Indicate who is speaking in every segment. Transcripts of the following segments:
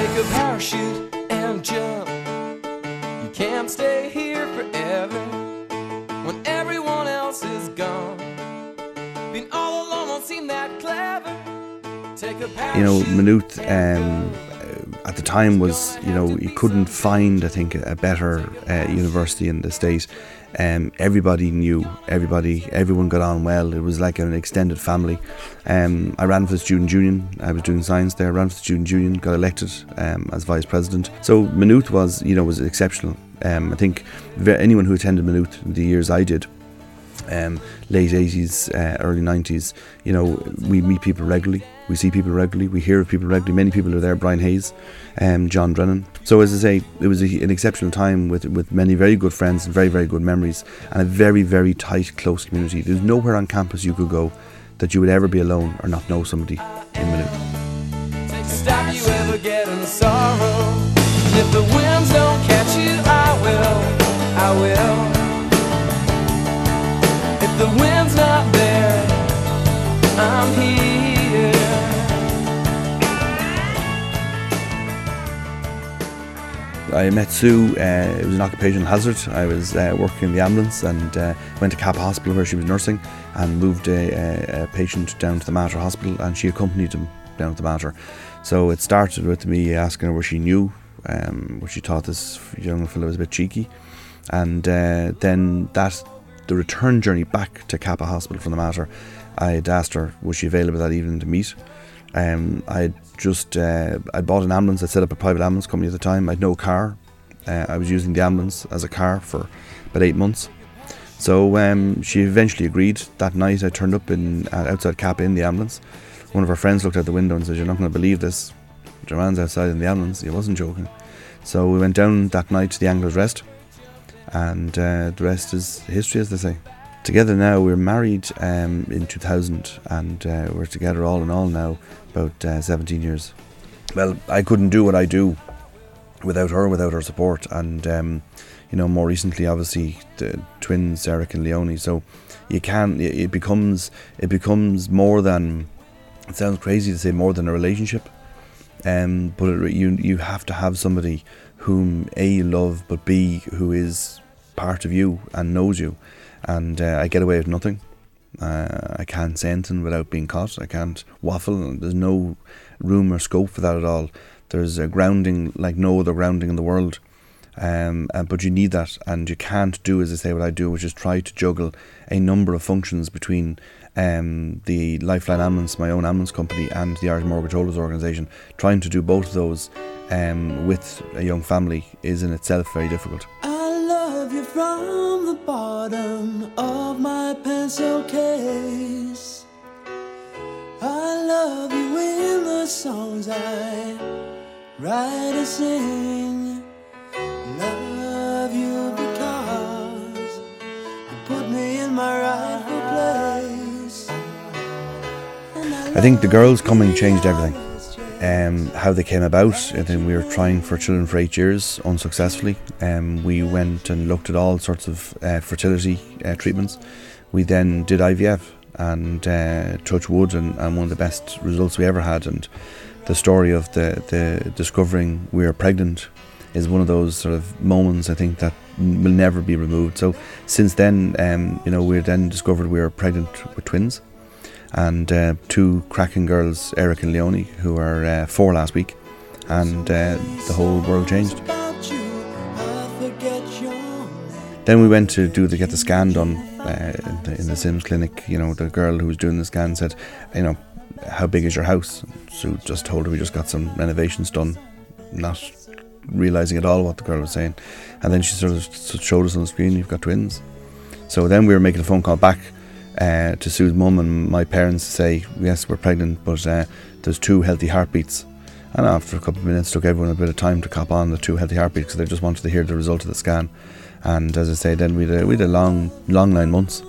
Speaker 1: Take a parachute and jump. You can't stay here forever when everyone else is gone. Being all alone won't seem that clever. Take a parachute.
Speaker 2: you know, Maynooth um, at the time was, you know, you couldn't find, I think, a better uh, university in the state. Um, everybody knew everybody, everyone got on well. It was like an extended family. Um, I ran for the student union. I was doing science there. Ran for the student union, got elected um, as vice president. So Maynooth was, you know, was exceptional. Um, I think anyone who attended Maynooth the years I did um, late 80s, uh, early 90s, you know, we meet people regularly. We see people regularly. We hear of people regularly. Many people are there. Brian Hayes, um, John Brennan. So as I say, it was a, an exceptional time with with many very good friends and very very good memories and a very very tight close community. There's nowhere on campus you could go that you would ever be alone or not know somebody in Maynooth.
Speaker 1: The wind's not there, I'm here.
Speaker 2: I met Sue. Uh, it was an occupational hazard. I was uh, working in the ambulance and uh, went to Cappagh Hospital where she was nursing and moved a, a, a patient down to the Mater Hospital and she accompanied him down to the Mater. So it started with me asking her what she knew, um, what she thought this young fellow was a bit cheeky, and uh, then that the return journey back to Cappagh Hospital for the matter, I had asked her was she available that evening to meet. Um, I just uh, I bought an ambulance. I set up a private ambulance company at the time. I had no car. Uh, I was using the ambulance as a car for about eight months. So um, she eventually agreed. That night, I turned up in uh, outside Cappagh in the ambulance. One of her friends looked out the window and said, "You're not going to believe this. Joanne's outside in the ambulance." He wasn't joking. So we went down that night to the Angler's Rest, and uh, the rest is history, as they say. Together now, we're married um, in 2000, and uh, we're together all in all now about uh, 17 years. Well, I couldn't do what I do without her, without her support, and um, you know, more recently, obviously, the twins Eric and Leonie. So you can, it it becomes, it becomes more than. It sounds crazy to say more than a relationship, um, but it, you you have to have somebody whom a you love, but b who is part of you and knows you, and uh, I get away with nothing. Uh, I can't say anything without being caught. I can't waffle. There's no room or scope for that at all. There's a grounding like no other grounding in the world. Um, uh, but you need that, and you can't do as I say what I do, which is try to juggle a number of functions between um, the Lifeline Ambulance, my own ambulance company, and the Irish Mortgage Holders Organisation. Trying to do both of those um, with a young family is in itself very difficult.
Speaker 3: I love you from the bottom of my pencil case. I love you in the songs I write and sing.
Speaker 2: I think the girls coming changed everything. Um, how they came about, think we were trying for children for eight years unsuccessfully. Um, we went and looked at all sorts of uh, fertility uh, treatments. We then did IVF and uh, touch wood, and, and one of the best results we ever had. And the story of the, the discovering we were pregnant is one of those sort of moments I think that will never be removed. So since then, um, you know, we then discovered we were pregnant with twins and uh, two cracking girls, Eric and Leonie, who are uh, four last week, and uh, the whole world changed. Then we went to do the get the scan done uh, in, the, in the Sims clinic. You know, the girl who was doing the scan said, you know, how big is your house? So just told her we just got some renovations done, not realizing at all what the girl was saying. And then she sort of showed us on the screen, you've got twins. So then we were making a phone call back uh, to Sue's mum and my parents to say, yes, we're pregnant, but uh, there's two healthy heartbeats. And after a couple of minutes, took everyone a bit of time to cop on the two healthy heartbeats because they just wanted to hear the result of the scan. And as I say, then we had a, we had a long, long nine months,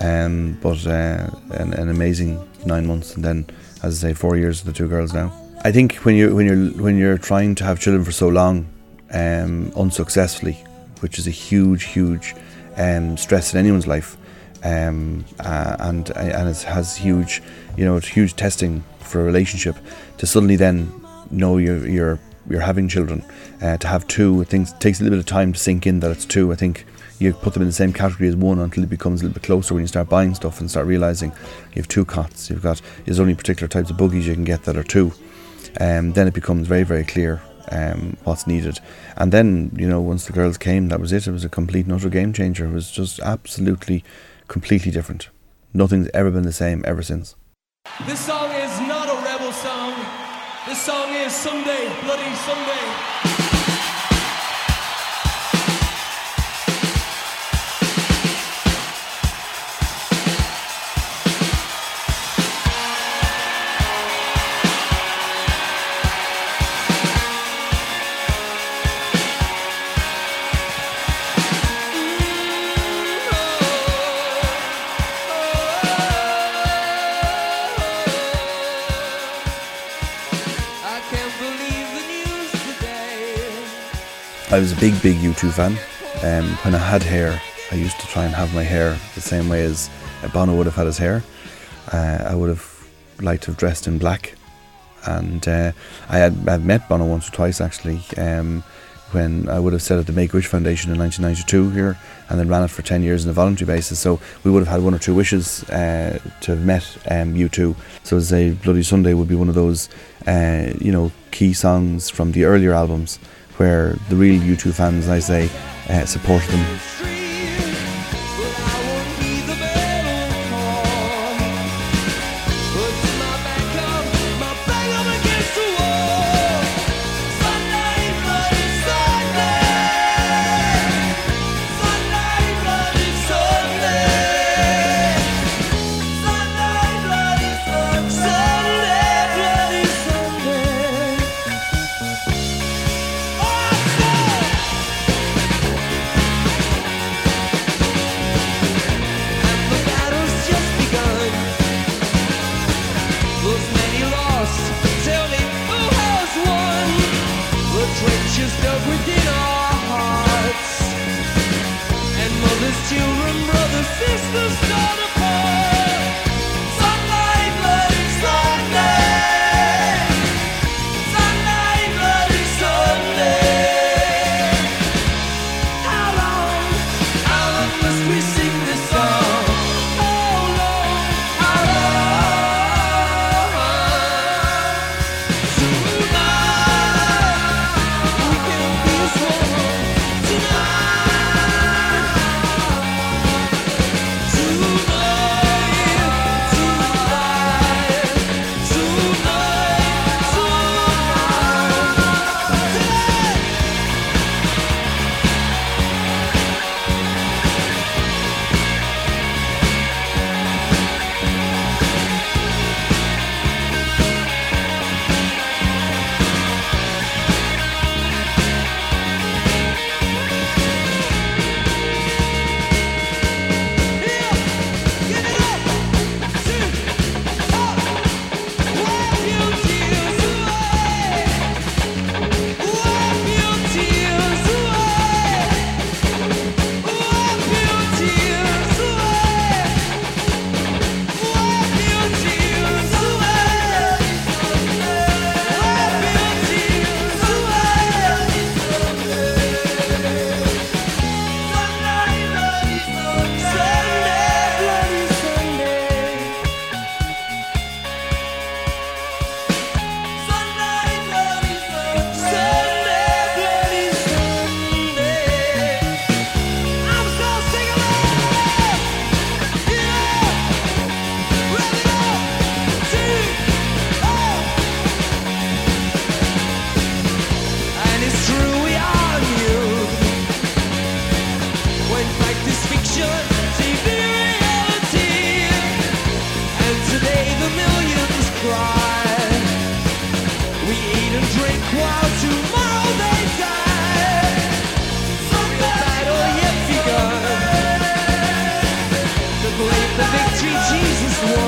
Speaker 2: um, but uh, an, an amazing nine months. And then, as I say, four years with the two girls now. I think when you when you're when you're trying to have children for so long, um, unsuccessfully, which is a huge, huge um, stress in anyone's life, um, uh, and and it has huge, you know, it's huge testing for a relationship. To suddenly then know you're you're you're having children. Uh, to have two, I think takes a little bit of time to sink in that it's two. I think you put them in the same category as one until it becomes a little bit closer when you start buying stuff and start realizing you have two cots. You've got there's only particular types of buggies you can get that are two. Um, then it becomes very very clear um, what's needed. And then you know once the girls came, that was it. It was a complete and utter game changer. It was just absolutely completely different. Nothing's ever been the same ever since.
Speaker 3: This song is not a rebel song. This song is Sunday, Bloody Sunday.
Speaker 1: I
Speaker 2: was a big, big U2 fan. Um, when I had hair, I used to try and have my hair the same way as Bono would have had his hair. Uh, I would have liked to have dressed in black. And uh, I had I've met Bono once or twice actually. Um, when I would have set up the Make Wish Foundation in 1992 here, and then ran it for 10 years on a voluntary basis. So we would have had one or two wishes uh, to have met um, U2. So as Bloody Sunday would be one of those, uh, you know, key songs from the earlier albums where the real U2 fans, I say, uh, supported them Jesus